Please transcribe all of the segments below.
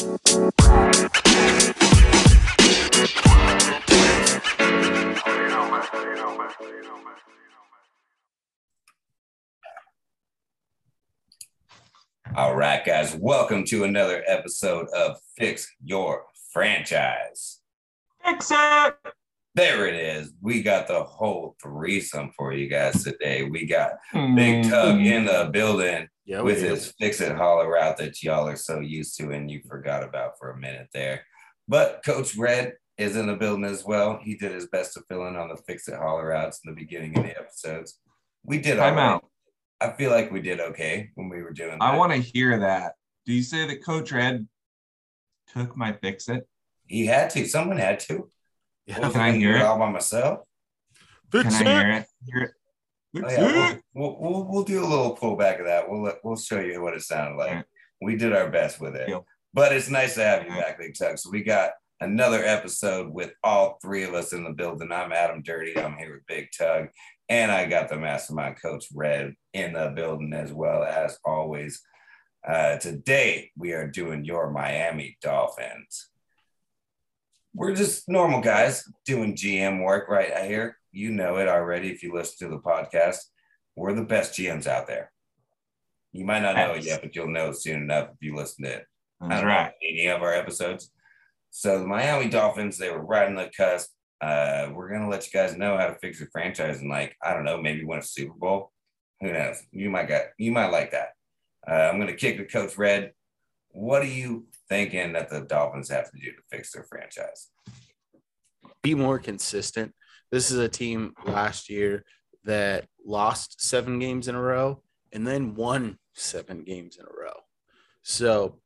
All right, guys, welcome to another episode of Fix Your Franchise. Fix it. There it is. We got the whole threesome for you guys today. We got Big mm-hmm. Tug in the building Yeah, with do. his fix it holler out that y'all are so used to and you forgot about for a minute there. But Coach Red is in the building as well. He did his best to fill in on the fix it holler outs in the beginning of the episodes. We did all Time right. out. I feel like we did okay when we were doing that. I want to hear that. Do you say that Coach Red took my fix it? He had to. Someone had to. Yeah. What, Can I do hear it? all by myself? Can Fix I hear it? Hear it? Oh, yeah, it. we'll, we'll, we'll, we'll do a little pullback of that. We'll let, we'll show you what it sounded like. Alright. We did our best with it, Deal. but it's nice to have you back, Big Tug. So we got another episode with all three of us in the building. I'm Adam Dirty. I'm here with Big Tug, and I got the mastermind coach Red in the building as well as always. Uh, today we are doing your Miami Dolphins. We're just normal guys doing GM work right here. You know it already if you listen to the podcast. We're the best GMs out there. You might not know it yet, but you'll know soon enough if you listen to it. I That's right. any of our episodes. So the Miami Dolphins, they were right on the cusp. Uh, we're gonna let you guys know how to fix your franchise and like I don't know, maybe win a Super Bowl. Who knows? You might get you might like that. Uh, I'm gonna kick to Coach Red. What do you thinking that the Dolphins have to do to fix their franchise? Be more consistent. This is a team last year that lost seven games in a row and then won seven games in a row. So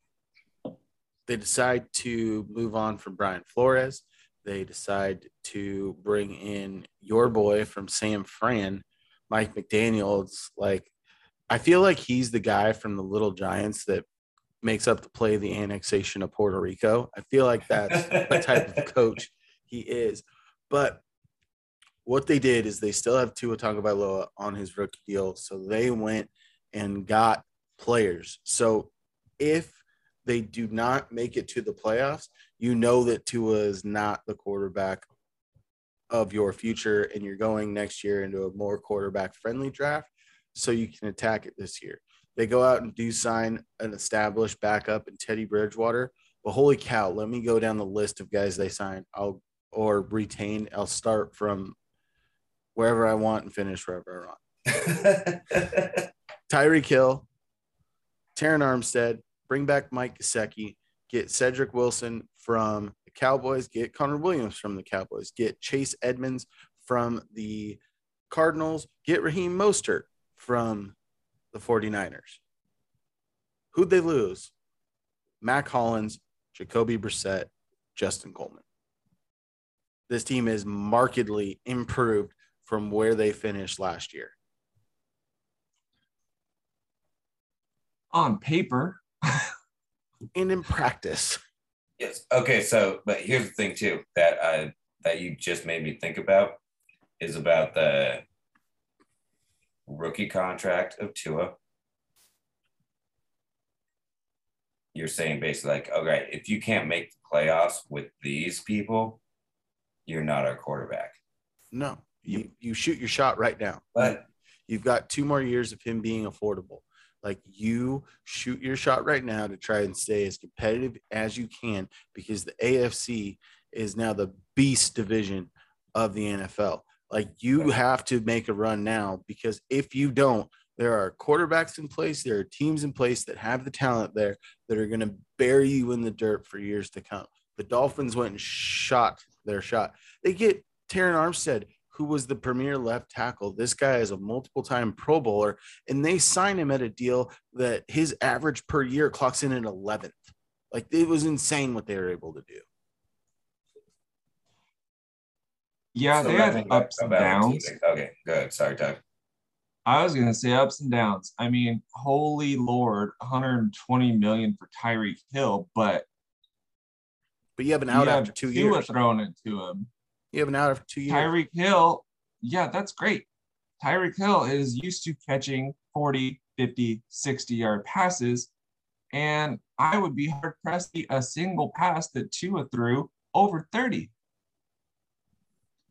they decide to move on from Brian Flores. They decide to bring in your boy from Sam Fran, Mike McDaniel's. Like, I feel like he's the guy from the Little Giants that makes up the play the annexation of Puerto Rico. I feel like that's the type of coach he is. But what they did is they still have Tua Tagovailoa on his rookie deal, so they went and got players. So if they do not make it to the playoffs, you know that Tua is not the quarterback of your future, and you're going next year into a more quarterback friendly draft, so you can attack it this year. They go out and do sign an established backup in Teddy Bridgewater. But holy cow, let me go down the list of guys they signed. I'll or retain. I'll start from wherever I want and finish wherever I want. Tyreek Hill, Terron Armstead, bring back Mike Gesicki, get Cedric Wilson from the Cowboys, get Connor Williams from the Cowboys, get Chase Edmonds from the Cardinals, get Raheem Mostert from the 49ers. Who'd they lose? Mack Hollins, Jacoby Brissett, Justin Coleman. This team is markedly improved from where they finished last year. On paper, And in practice, yes. Okay. So, but here's the thing too that I that you just made me think about is about the rookie contract of Tua. You're saying basically like, okay, if you can't make the playoffs with these people, you're not our quarterback. no, you, you shoot your shot right now. But You've got two more years of him being affordable. Like you shoot your shot right now to try and stay as competitive as you can because the AFC is now the beast division of the NFL. Like you have to make a run now because if you don't, there are quarterbacks in place, there are teams in place that have the talent there that are going to bury you in the dirt for years to come. The Dolphins went and shot their shot. They get Terron Armstead, who was the premier left tackle. This guy is a multiple time Pro Bowler, and they sign him at a deal that his average per year clocks in at 11th. Like it was insane what they were able to do. Yeah, So they nothing had ups oh, and downs. Okay, good. Sorry, Doug. I was gonna say ups and downs. I mean, holy lord, 120 million for Tyreek Hill, but But you have an out you after two Tua years. thrown into him. You have an out after two years. Tyreek Hill, yeah, that's great. Tyreek Hill is used to catching 40, 50, 60 yard passes, And I would be hard pressed to see a single pass that Tua threw over 30.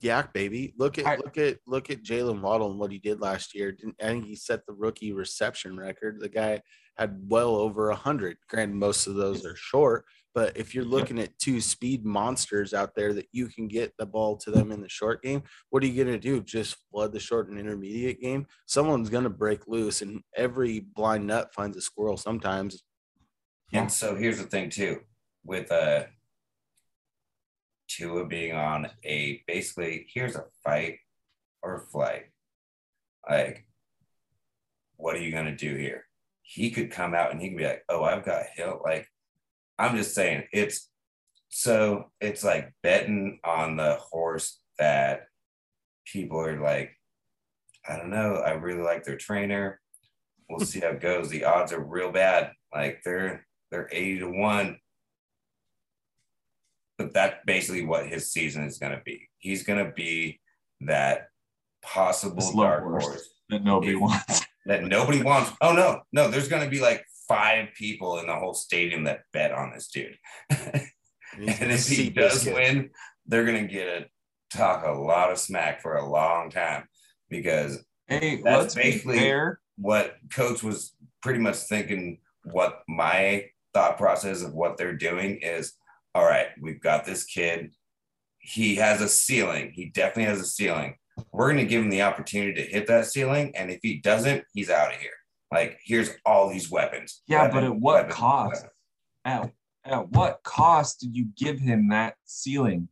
YAC baby. Look at I- look at look at Jaylen Waddle and what he did last year. Didn't- I think he set the rookie reception record. The guy had well over a hundred. Granted, most of those are short, but if you're Yeah. looking at two speed monsters out there that you can get the ball to them in the short game, what are you gonna do? Just flood the short and intermediate game? Someone's gonna break loose, and every blind nut finds a squirrel sometimes. And so here's the thing too, with uh Tua being on a basically here's a fight or flight. Like, what are you gonna do here? He could come out and he could be like, oh, I've got Hill. Like, I'm just saying it's so it's like betting on the horse that people are like, I don't know, I really like their trainer. We'll see how it goes. The odds are real bad. Like they're they're 80 to 1. But that's basically what his season is going to be. He's going to be that possible Slow dark horse. horse That nobody Yeah. wants. that nobody wants. Oh, no, no, there's going to be like five people in the whole stadium that bet on this dude. And if he Seabiscuit. does win, they're going to get to talk a lot of smack for a long time because Hey, That's let's be basically- what coach was pretty much thinking what my thought process of what they're doing is all right we've got this kid he has a ceiling he definitely has a ceiling we're going to give him the opportunity to hit that ceiling and if he doesn't he's out of here like here's all these weapons Yeah, Weapon, but at what weapon, cost? weapon. At, at what cost did you give him that ceiling?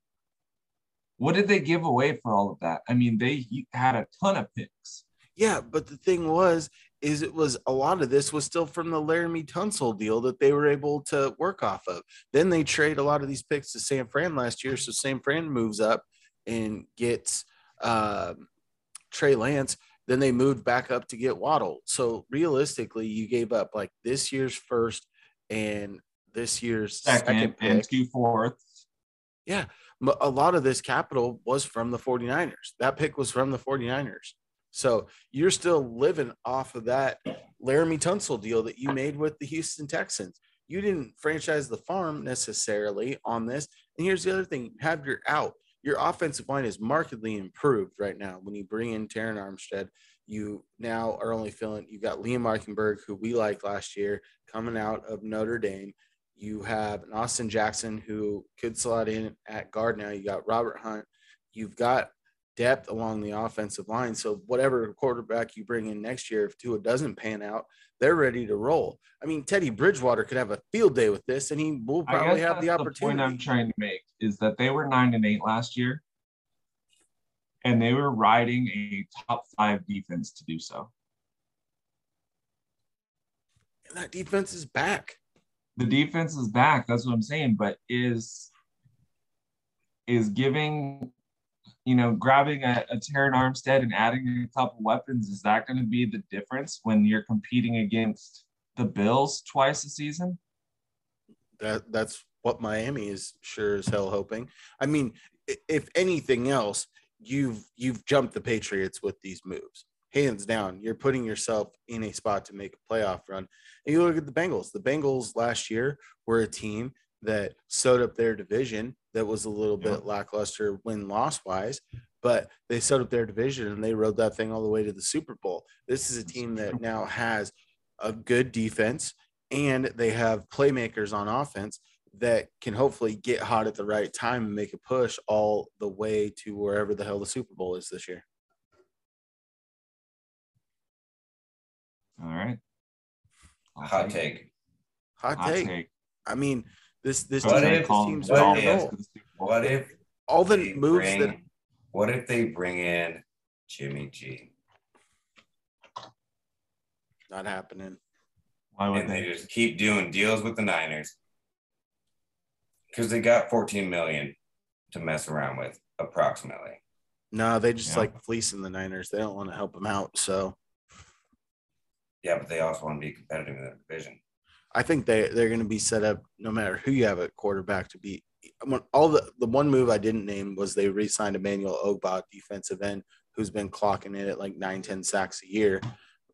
What did they give away for all of that? I mean, they had a ton of picks. Yeah, but the thing was, is it was a lot of this was still from the Laremy Tunsil deal that they were able to work off of. Then they trade a lot of these picks to San Fran last year, so San Fran moves up and gets um, Trey Lance. Then they moved back up to get Waddle. So realistically, you gave up like this year's first and this year's Second, second, and pick. two fourths. M- a lot of this capital was from the 49ers. That pick was from the 49ers. So you're still living off of that Laremy Tunsil deal that you made with the Houston Texans. You didn't franchise the farm necessarily on this. And here's the other thing have your out. Your offensive line is markedly improved right now. When you bring in Terron Armstead, you now are only feeling you got Liam Eichenberg, who we liked last year, coming out of Notre Dame. You have an Austin Jackson who could slot in at guard now. You got Robert Hunt. You've got depth along the offensive line. So whatever quarterback you bring in next year, if Tua doesn't pan out, they're ready to roll. I mean, Teddy Bridgewater could have a field day with this, and he will probably have that's the point opportunity. I'm trying to make is that they were nine and eight last year, and they were riding a top five defense to do so. and that defense is back. the defense is back. That's what I'm saying. But is is giving, you know, grabbing a, a Terron Armstead and adding a couple weapons, is that going to be the difference when you're competing against the Bills twice a season? That that's what Miami is sure as hell hoping. I mean, if anything else, you've you've jumped the Patriots with these moves. Hands down, you're putting yourself in a spot to make a playoff run. And you look at the Bengals. The Bengals last year were a team that sewed up their division that was a little Yeah. bit lackluster win loss wise, but they set up their division and they rode that thing all the way to the Super Bowl. This is a team that now has a good defense and they have playmakers on offense that can hopefully get hot at the right time and make a push all the way to wherever the hell the Super Bowl is this year. All right. I'll Hot take. Hot, Hot take. take. I mean, this this What team, if- this team's what ready if- What if All the they moves bring- that what if they bring in Jimmy G not happening. Why would and they they? just keep doing deals with the Niners because they got 14 million to mess around with approximately. No, they just Yeah. like fleecing the Niners. They don't want to help them out. So Yeah, but they also want to be competitive in the division. I think they they're going to be set up no matter who you have at quarterback to be. when- All the the one move I didn't name was they re-signed Emmanuel Ogbah, defensive end, who's been clocking in at like nine ten sacks a year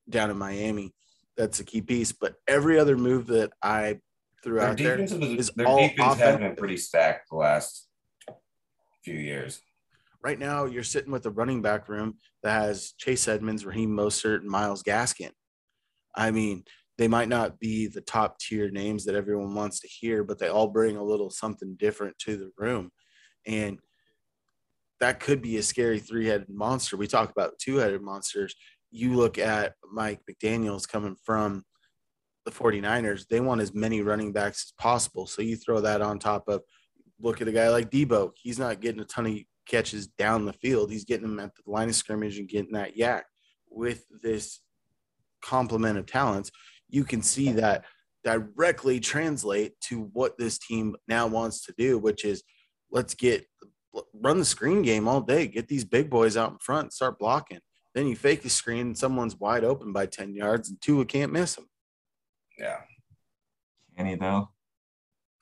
down in Miami. that's a key piece. But every other move that I threw Their out there was, is their all defense has been pretty stacked the last few years. right now you're sitting with a running back room that has Chase Edmonds, Raheem Mostert, and Myles Gaskin. I mean, they might not be the top tier names that everyone wants to hear, but they all bring a little something different to the room. And that could be a scary three headed monster. We talk about two headed monsters. You look at Mike McDaniels coming from the 49ers, they want as many running backs as possible. So you throw that on top of look at a guy like Deebo. He's not getting a ton of catches down the field. He's getting them at the line of scrimmage and getting that YAC. With this complement of talents, you can see that directly translate to what this team now wants to do, which is let's get run the screen game all day, get these big boys out in front, start blocking. Then you fake the screen, and someone's wide open by 10 yards, and Tua can't miss him. Yeah. Can he though?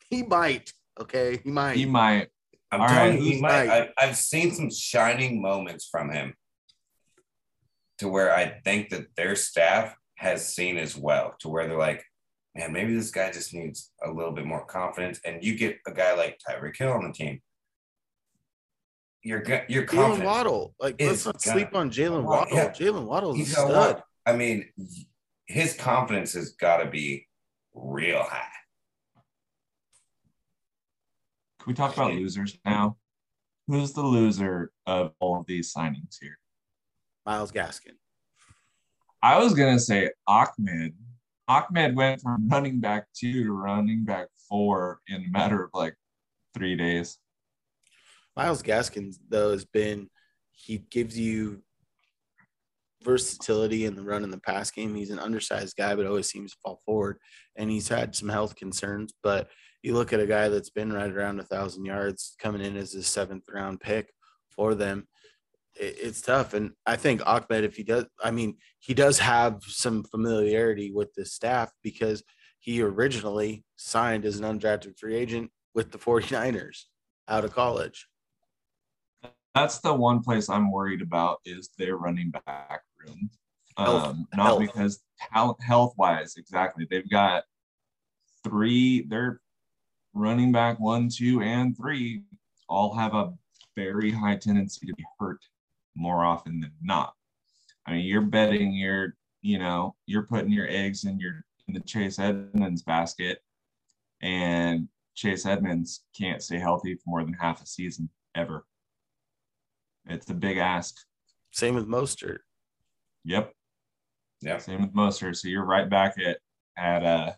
He might. Okay. He might. He might. I'm All telling right, you, he who's might. I, I've seen some shining moments from him to where I think that their staff has seen as well, to where they're like, man, maybe this guy just needs a little bit more confidence. And you get a guy like Tyreek Hill on the team. You're go- you're Jaylen confident. Waddle. Like, let's not gonna- sleep on Jaylen Waddle. yeah. Jaylen Waddle's a He's a stud. lot. I mean, his confidence has got to be real high. Can we talk about losers now? Who's the loser of all of these signings here? Myles Gaskin. I was gonna say Ahmed. Ahmed went from running back two to running back four in a matter of like three days. Myles Gaskin, though, has been he gives you versatility in the run and the pass game. He's an undersized guy, but always seems to fall forward. And he's had some health concerns. But you look at a guy that's been right around a thousand yards coming in as a seventh round pick for them. It- It's tough. And I think Ahmed, if he does, I mean, he does have some familiarity with the staff because he originally signed as an undrafted free agent with the 49ers out of college. That's the one place I'm worried about is their running back room. Health. Um, not Health. because talent health wise, exactly. They've got three, their running back one, two, and three all have a very high tendency to be hurt more often than not. I mean, you're betting your, you know, you're putting your eggs in your in the Chase Edmonds basket, and Chase Edmonds can't stay healthy for more than half a season ever. It's a big ask. Same with Mostert. Yep. Yeah. Same with Mostert. So you're right back at at uh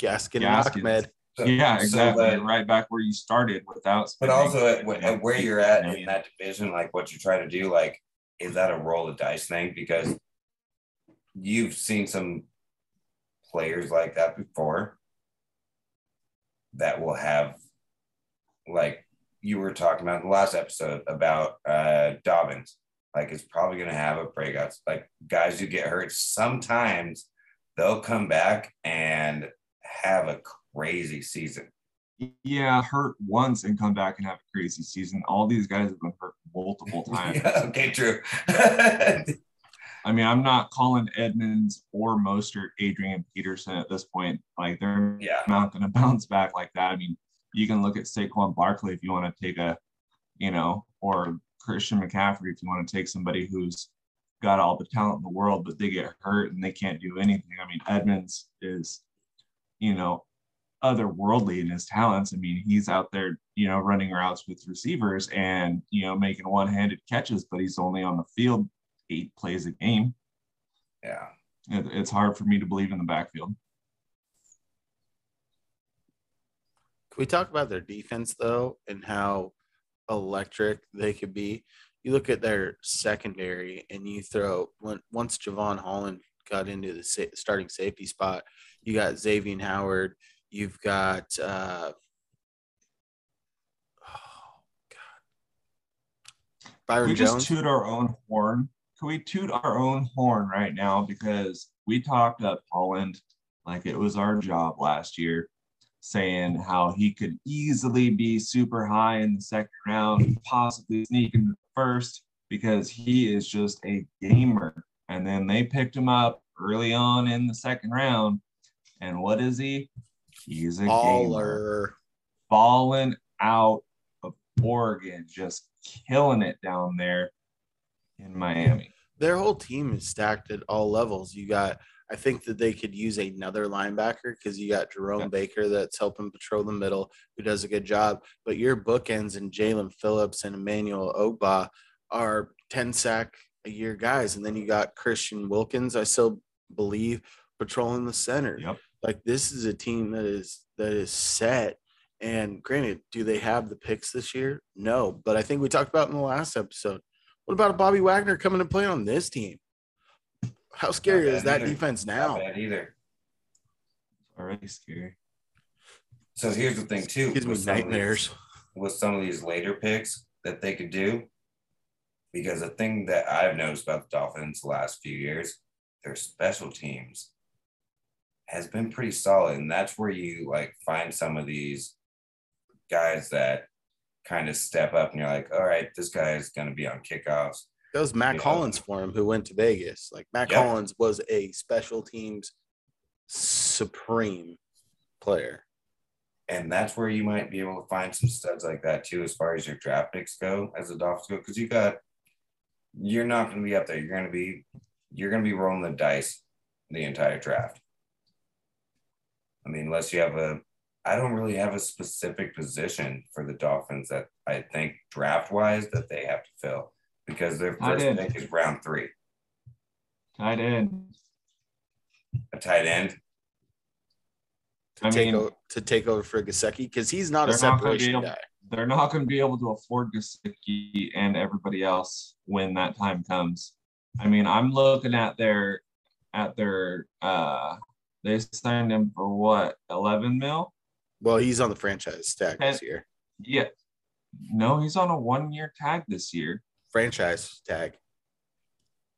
Gaskin Gaskins. and Ahmed. So- yeah, so exactly. that- right back where you started without but also at, you wh- know, at where you're at in that division, like what you're trying to do, like is that a roll of dice thing? Because you've seen some players like that before that will have, like you were talking about in the last episode about uh Dobbins. Like it's probably gonna have a breakout. Like guys who get hurt, sometimes they'll come back and have a crazy season. Yeah, hurt once and come back and have a crazy season. All these guys have been hurt multiple times. yeah, okay, true. I mean, I'm not calling Edmonds or Mostert Adrian Peterson at this point. Like they're yeah. not going to bounce back like that. I mean, you can look at Saquon Barkley if you want to take a, you know, or Christian McCaffrey if you want to take somebody who's got all the talent in the world, but they get hurt and they can't do anything. I mean, Edmonds is, you know, otherworldly in his talents. I mean, he's out there, you know, running routes with receivers and, you know, making one handed catches, but he's only on the field eight plays a game. Yeah. It, it's hard for me to believe in the backfield. Can we talk about their defense though and how electric they could be? You look at their secondary and you throw when once Jevon Holland got into the sa- starting safety spot, you got Xavier Howard, you've got uh, oh God, Byron we Jones. just toot our own horn? Can we toot our own horn right now? Because we talked up Holland like it was our job last year, saying how he could easily be super high in the second round, possibly sneak into the first, because he is just a gamer. And then they picked him up early on in the second round. And what is he? He's a gamer. Baller. Balling out of Oregon, just killing it down there in Miami. Their whole team is stacked at all levels. You got, I think that they could use another linebacker because you got Jerome Yeah. Baker that's helping patrol the middle, who does a good job. But your bookends and Jaelan Phillips and Emmanuel Ogbah are 10 sack a year guys. And then you got Christian Wilkins, I still believe, patrolling the center. Yep. Like this is a team that is that is set. And granted, do they have the picks this year? No, but I think we talked about in the last episode. What about a Bobby Wagner coming to play on this team? How scary is that either. defense Not now? bad either. Already scary. So here's the thing too. Gives me some of these- nightmares. with some of these later picks that they could do. Because the thing that I've noticed about the Dolphins the last few years, their special teams has been pretty solid. And that's where you like find some of these guys that kind of step up and you're like, all right, this guy is going to be on kickoffs. That was Matt Yeah. Collins for him who went to Vegas. Like Matt Yep. Collins was a special teams supreme player. And that's where you might be able to find some studs like that too, as far as your draft picks go, as the Dolphins go, because you got you're not going to be up there. You're going to be you're going to be rolling the dice the entire draft. I mean, unless you have a, I don't really have a specific position for the Dolphins that I think draft wise that they have to fill because their I first did. pick is round three, Tight end. a tight end. To I take mean- over to take over for Gesicki because he's not a They're not separation able- guy. They're not going to be able to afford Gesicki and everybody else when that time comes. I mean, I'm looking at their at their uh they signed him for what 11 mil Well, he's on the franchise tag this year. yeah no he's on a one year tag this year Franchise tag.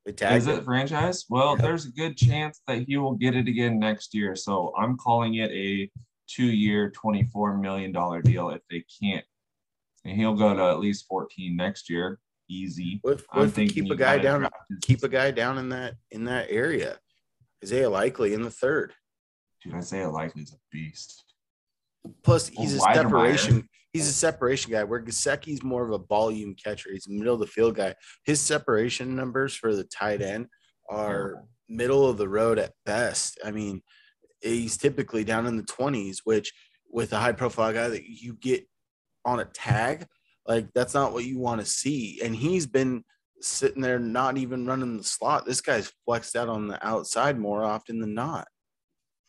They tagged is it him. franchise well Yep. there's a good chance that he will get it again next year so i'm calling it a two year 24 million dollar deal if they can't and he'll go to at least 14 next year easy What if, what if keep a guy down? Keep a guy down in that in that area. Isaiah Likely in the third. Dude, Isaiah Likely is a beast. Plus, he's a separation. He's a separation guy. Where Gesicki's more of a volume catcher. He's a middle of the field guy. His separation numbers for the tight end are middle of the road at best. I mean, he's typically down in the twenties, which with a high profile guy that you get on a tag, like that's not what you want to see. And he's been sitting there not even running the slot. This guy's flexed out on the outside more often than not.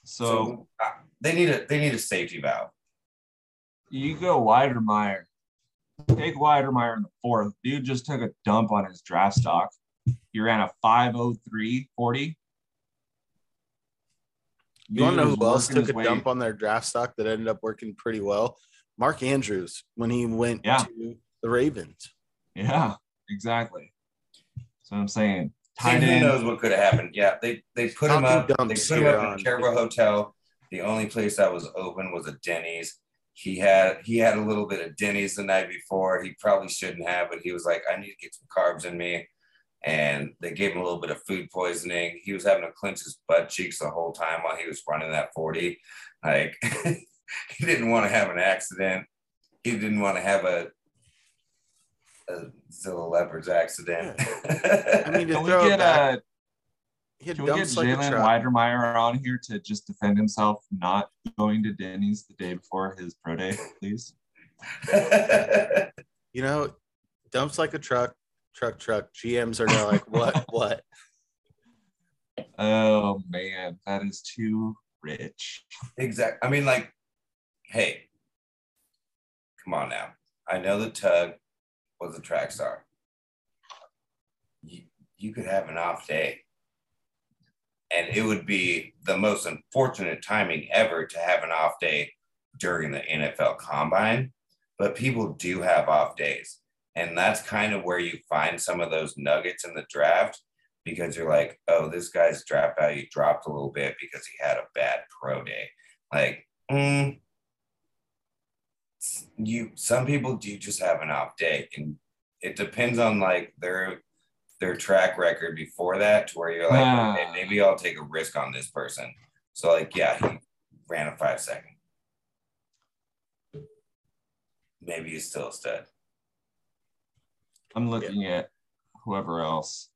So, So uh, they need a they need a safety valve. you go Wydermyer. Take Wydermyer in the fourth. Dude just took a dump on his draft stock. He ran a 503 40. You want to know who else took a way- dump on their draft stock that ended up working pretty well? Mark Andrews when he went Yeah. to the Ravens. Yeah, exactly. So I'm saying See, tight who end. knows what could have happened? Yeah, they they put him up. They put him up in a terrible hotel. The only place that was open was a Denny's. He had he had a little bit of Denny's the night before. He probably shouldn't have, but he was like, I need to get some carbs in me. And they gave him a little bit of food poisoning. He was having to clench his butt cheeks the whole time while he was running that 40. Like he didn't want to have an accident. He didn't want to have a a Zilla Leopards accident. I mean, to Can we throw it get back, uh, he had can we get dumps like a Jalen truck. Wydermyer on here to just defend himself not going to Denny's the day before his pro day, please? You know, dumps like a truck, truck, truck. GMs are now like, what, what? Oh man, that is too rich. Exactly. I mean, like, hey, come on now. I know the tug was a track star. You, you could have an off day. And it would be the most unfortunate timing ever to have an off day during the NFL combine. But people do have off days. And that's kind of where you find some of those nuggets in the draft because you're like, oh, this guy's draft value dropped a little bit because he had a bad pro day. Like, mm, you some people do just have an off day, and it depends on like their their track record before that to where you're like, Ah. okay, maybe I'll take a risk on this person. So like, yeah, he ran a five second. Maybe he's still a stud. I'm looking at whoever else.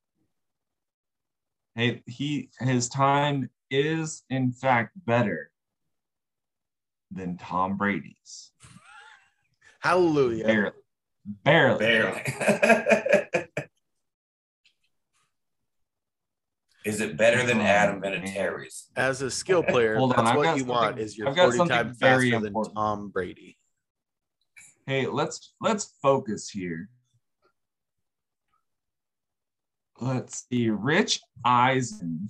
Hey, he his time is in fact better than Tom Brady's. Hallelujah. Barely. Barely. Barely. Is it better than Oh, Adam man. Vinatieri's? As a skill player, Hold on, that's I've what you want is your I've 40 something times very faster than. Tom Brady. Hey, let's let's focus here. Let's see. Rich Eisen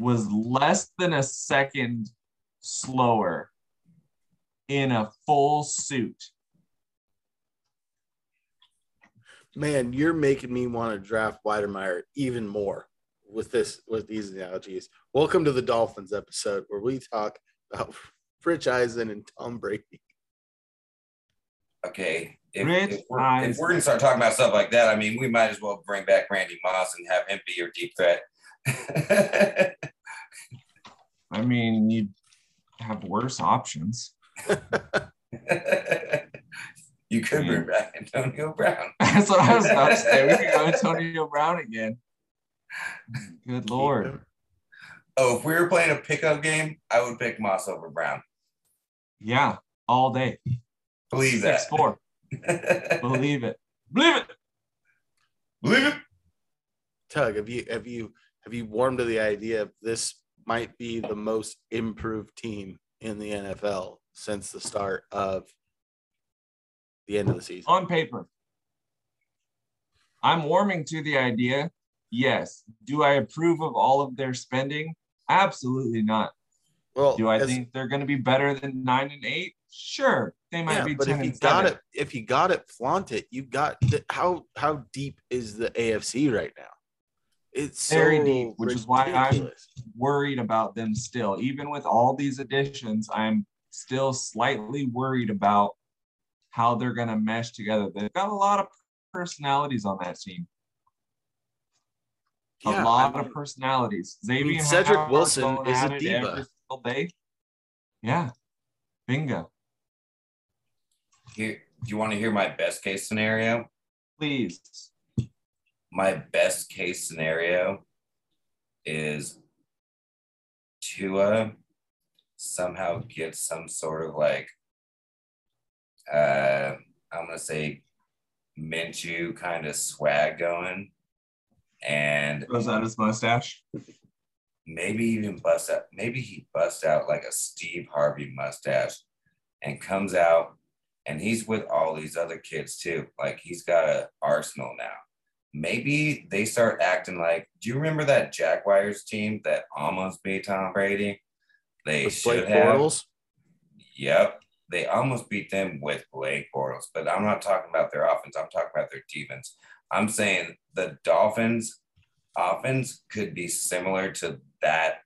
was less than a second slower in a full suit. Man, you're making me want to draft Wydermyer even more with this with these analogies. Welcome to the Dolphins episode where we talk about Rich Eisen and Tom Brady. Okay. If, Rich if, we're, if we're gonna start talking about stuff like that, I mean, we might as well bring back Randy Moss and have him be your deep threat. I mean, you have worse options. you could bring back Antonio Brown. That's what I was about to say. We could go Antonio Brown again. Good lord. Oh, if we were playing a pickup game, I would pick Moss over Brown. Yeah, all day. Believe Six that. four. Believe it. Believe it. Believe it. Tug, have you have you have you warmed to the idea of this might be the most improved team in the NFL since the start of the end of the season? On paper. I'm warming to the idea. Yes. Do I approve of all of their spending? Absolutely not. Well, Do I as- think they're going to be better than nine and eight? Sure. They might yeah, be but 10 if you got it, if you got it, flaunt it. You got the, how how deep is the AFC right now? It's Very so deep, which is why I'm- worried about them still. Even with all these additions, I'm still slightly worried about how they're going to mesh together. They've got a lot of personalities on that team. Yeah, a lot I mean, of personalities. Xavier Cedric Howard Wilson is a diva. every. Yeah, bingo. Here, do you want to hear my best case scenario? Please. My best case scenario is Tua somehow gets some sort of like uh I'm gonna say Minshew kind of swag going and Grows out his mustache. maybe even bust out maybe he busts out like a Steve Harvey mustache and comes out and he's with all these other kids too. Like he's got a arsenal now. Maybe they start acting like do you remember that Jaguars team that almost beat Tom Brady? They with should Blake have. Bortles. Yep. They almost beat them with Blake Bortles, but I'm not talking about their offense. I'm talking about their defense. I'm saying the Dolphins offense could be similar to that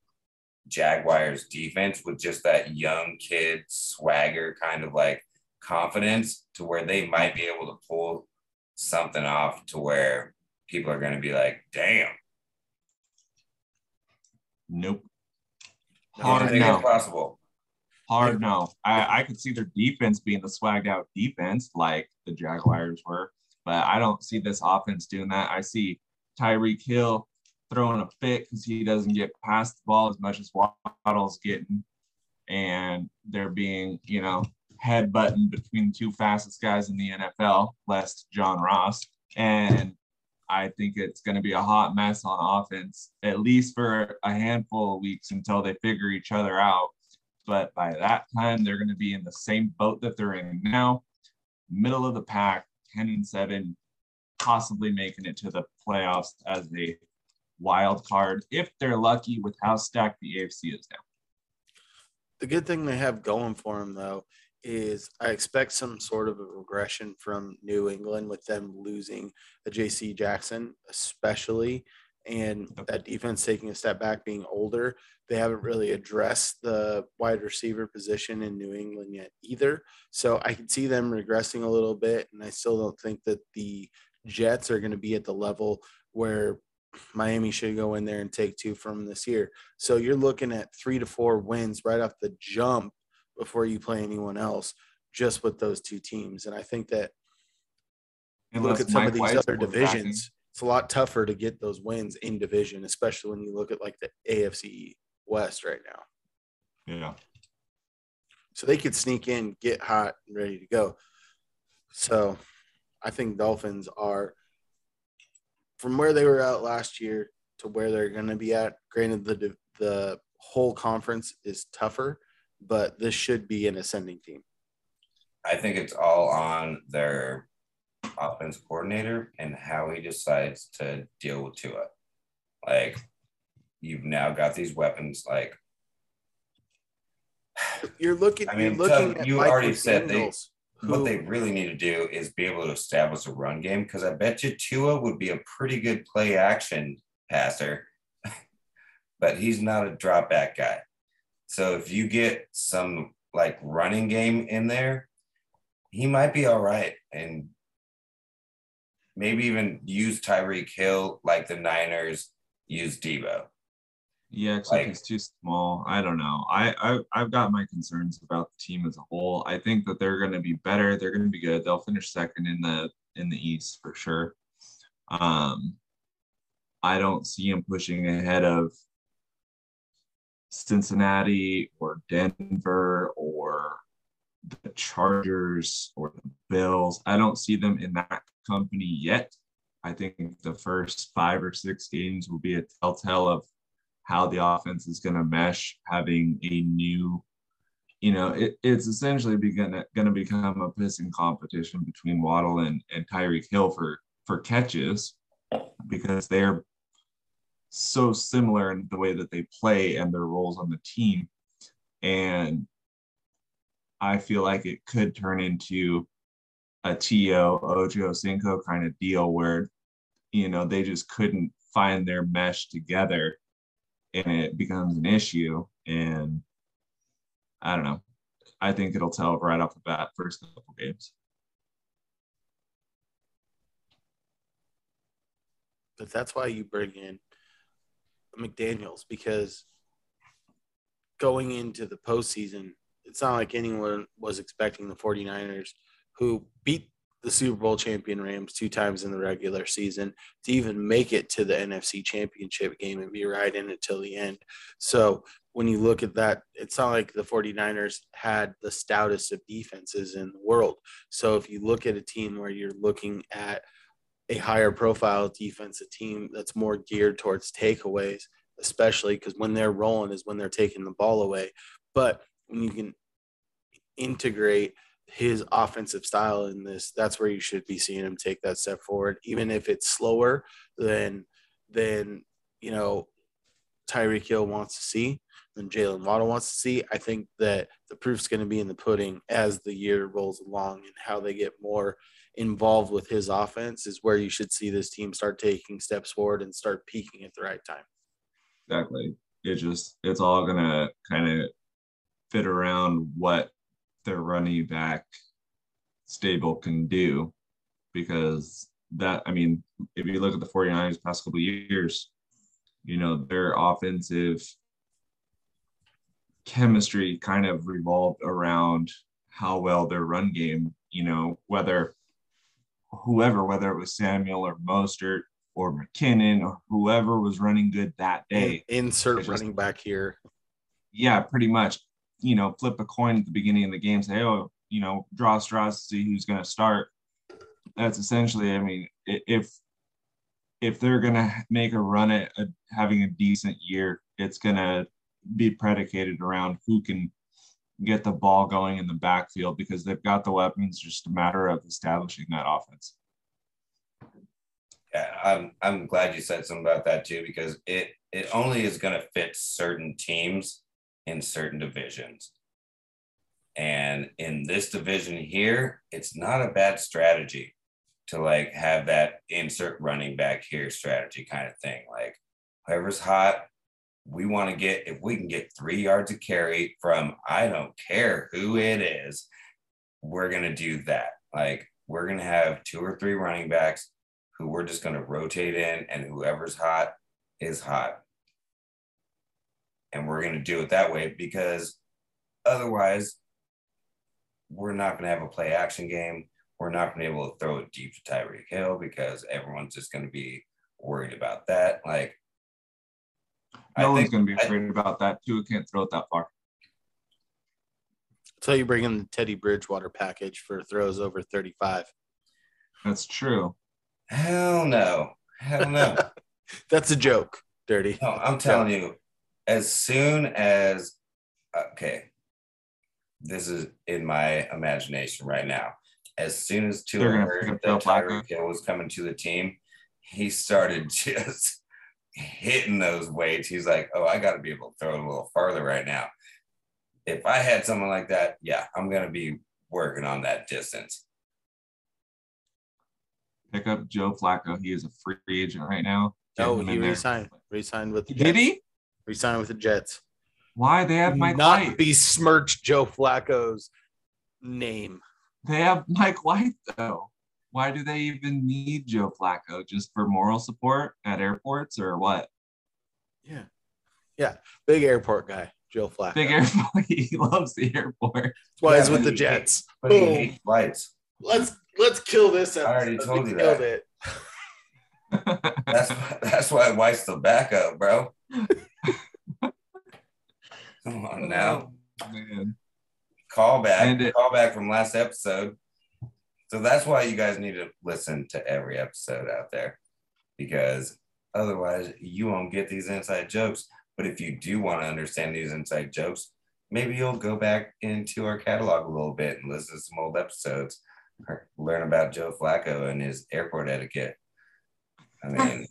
Jaguars defense with just that young kid swagger kind of like confidence to where they might be able to pull something off to where people are going to be like, damn, Nope. Hard no. possible. Hard no. I, I could see their defense being the swagged out defense like the Jaguars were, but I don't see this offense doing that. I see Tyreek Hill throwing a fit because he doesn't get past the ball as much as Waddle's getting. And they're being, you know, head button between the two fastest guys in the NFL, less John Ross. And I think it's going to be a hot mess on offense, at least for a handful of weeks until they figure each other out. But by that time, they're going to be in the same boat that they're in now, middle of the pack, 10 and 7, possibly making it to the playoffs as a wild card if they're lucky with how stacked the AFC is now. The good thing they have going for them, though, is I expect some sort of a regression from New England with them losing a JC Jackson, especially, and that defense taking a step back, being older. They haven't really addressed the wide receiver position in New England yet either. So I can see them regressing a little bit, and I still don't think that the Jets are going to be at the level where Miami should go in there and take two from this year. So you're looking at three to four wins right off the jump before you play anyone else, just with those two teams. And I think that Unless look at some Mike of these White's other divisions, it's a lot tougher to get those wins in division, especially when you look at like the AFC West right now. Yeah. So they could sneak in, get hot, and ready to go. So I think Dolphins are from where they were at last year to where they're going to be at. Granted, the the whole conference is tougher, but this should be an ascending team. I think it's all on their offense coordinator and how he decides to deal with Tua. Like, you've now got these weapons. Like, you're looking. I mean, you're looking you already said they who, what they really need to do is be able to establish a run game because I bet you Tua would be a pretty good play action passer, but he's not a drop back guy. So if you get some like running game in there, he might be all right. And maybe even use Tyreek Hill like the Niners use Deebo. Yeah, like, he's too small. I don't know. I, I I've got my concerns about the team as a whole. I think that they're going to be better. They're going to be good. They'll finish second in the in the East for sure. Um, I don't see him pushing ahead of Cincinnati or Denver or the Chargers or the Bills. I don't see them in that company yet. I think the first five or six games will be a telltale of how the offense is going to mesh, having a new, you know, it, it's essentially going to become a pissing competition between Waddle and, and Tyreek Hill for, for catches because they're so similar in the way that they play and their roles on the team. And I feel like it could turn into a T.O. Ocho Cinco kind of deal where, you know, they just couldn't find their mesh together and it becomes an issue. And I don't know. I think it'll tell right off the bat first couple games. But that's why you bring in McDaniels because going into the postseason, it's not like anyone was expecting the 49ers who beat the Super Bowl champion Rams two times in the regular season to even make it to the NFC championship game and be right in it till the end. So when you look at that, it's not like the 49ers had the stoutest of defenses in the world. So if you look at a team where you're looking at a higher profile defense, a team that's more geared towards takeaways, especially because when they're rolling is when they're taking the ball away. But when you can integrate – his offensive style in this, that's where you should be seeing him take that step forward, even if it's slower than than you know Tyreek Hill wants to see, than Jaylen Waddle wants to see. I think that the proof's going to be in the pudding as the year rolls along and how they get more involved with his offense is where you should see this team start taking steps forward and start peaking at the right time. Exactly. It just it's all gonna kind of fit around what their running back stable can do because that I mean, if you look at the 49ers past couple years, you know, their offensive chemistry kind of revolved around how well their run game, you know, whether whoever, whether it was Samuel or Mostert or McKinnon or whoever was running good that day. Insert just, running back here. Yeah, pretty much you know, flip a coin at the beginning of the game, say, oh, you know, draw straws to see who's going to start. That's essentially, I mean, if if they're going to make a run at a, having a decent year, it's going to be predicated around who can get the ball going in the backfield because they've got the weapons. Just a matter of establishing that offense. Yeah, I'm I'm glad you said something about that too because it it only is going to fit certain teams in certain divisions. And in this division here, it's not a bad strategy to like have that insert running back here strategy kind of thing. Like whoever's hot, we want to get if we can get three yards of carry from I don't care who it is, we're gonna do that. Like we're gonna have two or three running backs who we're just going to rotate in, and whoever's hot is hot. And we're going to do it that way because otherwise, we're not going to have a play action game. We're not going to be able to throw it deep to Tyreek Hill because everyone's just going to be worried about that. Like, no one's going to be afraid I, about that. Tua can't throw it that far. Until you bring in the Teddy Bridgewater package for throws over 35. That's true. Hell no. Hell no. That's a joke, Dirty. No, I'm telling you, as soon as, okay, this is in my imagination right now. As soon as Tua heard that Tyreek Hill was coming to the team, he started just hitting those weights. He's like, oh, I got to be able to throw it a little farther right now. If I had someone like that, yeah, I'm going to be working on that distance. Pick up Joe Flacco. He is a free agent right now. Get oh, he resigned. Resigned with the Did Jets. he? Resigned with the Jets. Why they have Mike Not White? besmirch Joe Flacco's name. They have Mike White though. Why do they even need Joe Flacco? Just for moral support at airports or what? Yeah. Yeah. Big airport guy, Joe Flacco. Big airport. he loves the airport. That's why yeah, he's with the Jets. But he hates flights. Let's let's kill this. Episode. I already told you that. It. that's that's why White's the backup, bro. Come on now. Oh, man. Call back. Call back from last episode. So that's why you guys need to listen to every episode out there because otherwise you won't get these inside jokes. But if you do want to understand these inside jokes, maybe you'll go back into our catalog a little bit and listen to some old episodes or learn about Joe Flacco and his airport etiquette. I mean,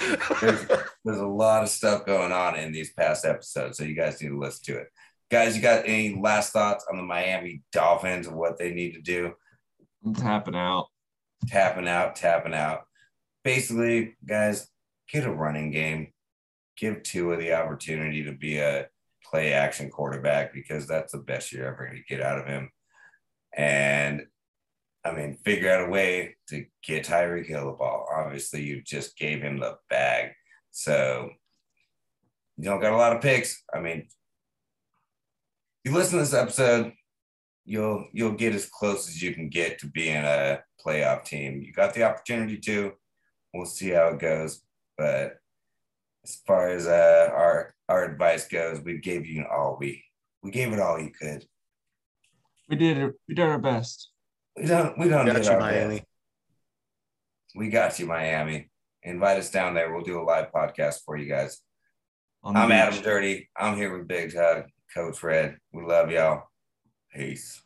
there's, there's a lot of stuff going on in these past episodes, so you guys need to listen to it. Guys, you got any last thoughts on the Miami Dolphins and what they need to do? I'm tapping out. Tapping out, tapping out. Basically, guys, get a running game. Give Tua the opportunity to be a play action quarterback because that's the best you're ever going to get out of him. And I mean, figure out a way to get Tyreek Hill the ball. Obviously, you just gave him the bag. So you don't got a lot of picks. I mean, you listen to this episode, you'll you'll get as close as you can get to being a playoff team. You got the opportunity to. We'll see how it goes. But as far as uh, our our advice goes, we gave you all we we gave it all you could. We did it. We did our best. We don't. We don't. Got you, Miami. Best. We got you, Miami. Invite us down there. We'll do a live podcast for you guys. I'm beach. Adam Dirty. I'm here with Big Tug. Coach Red. We love y'all. Peace.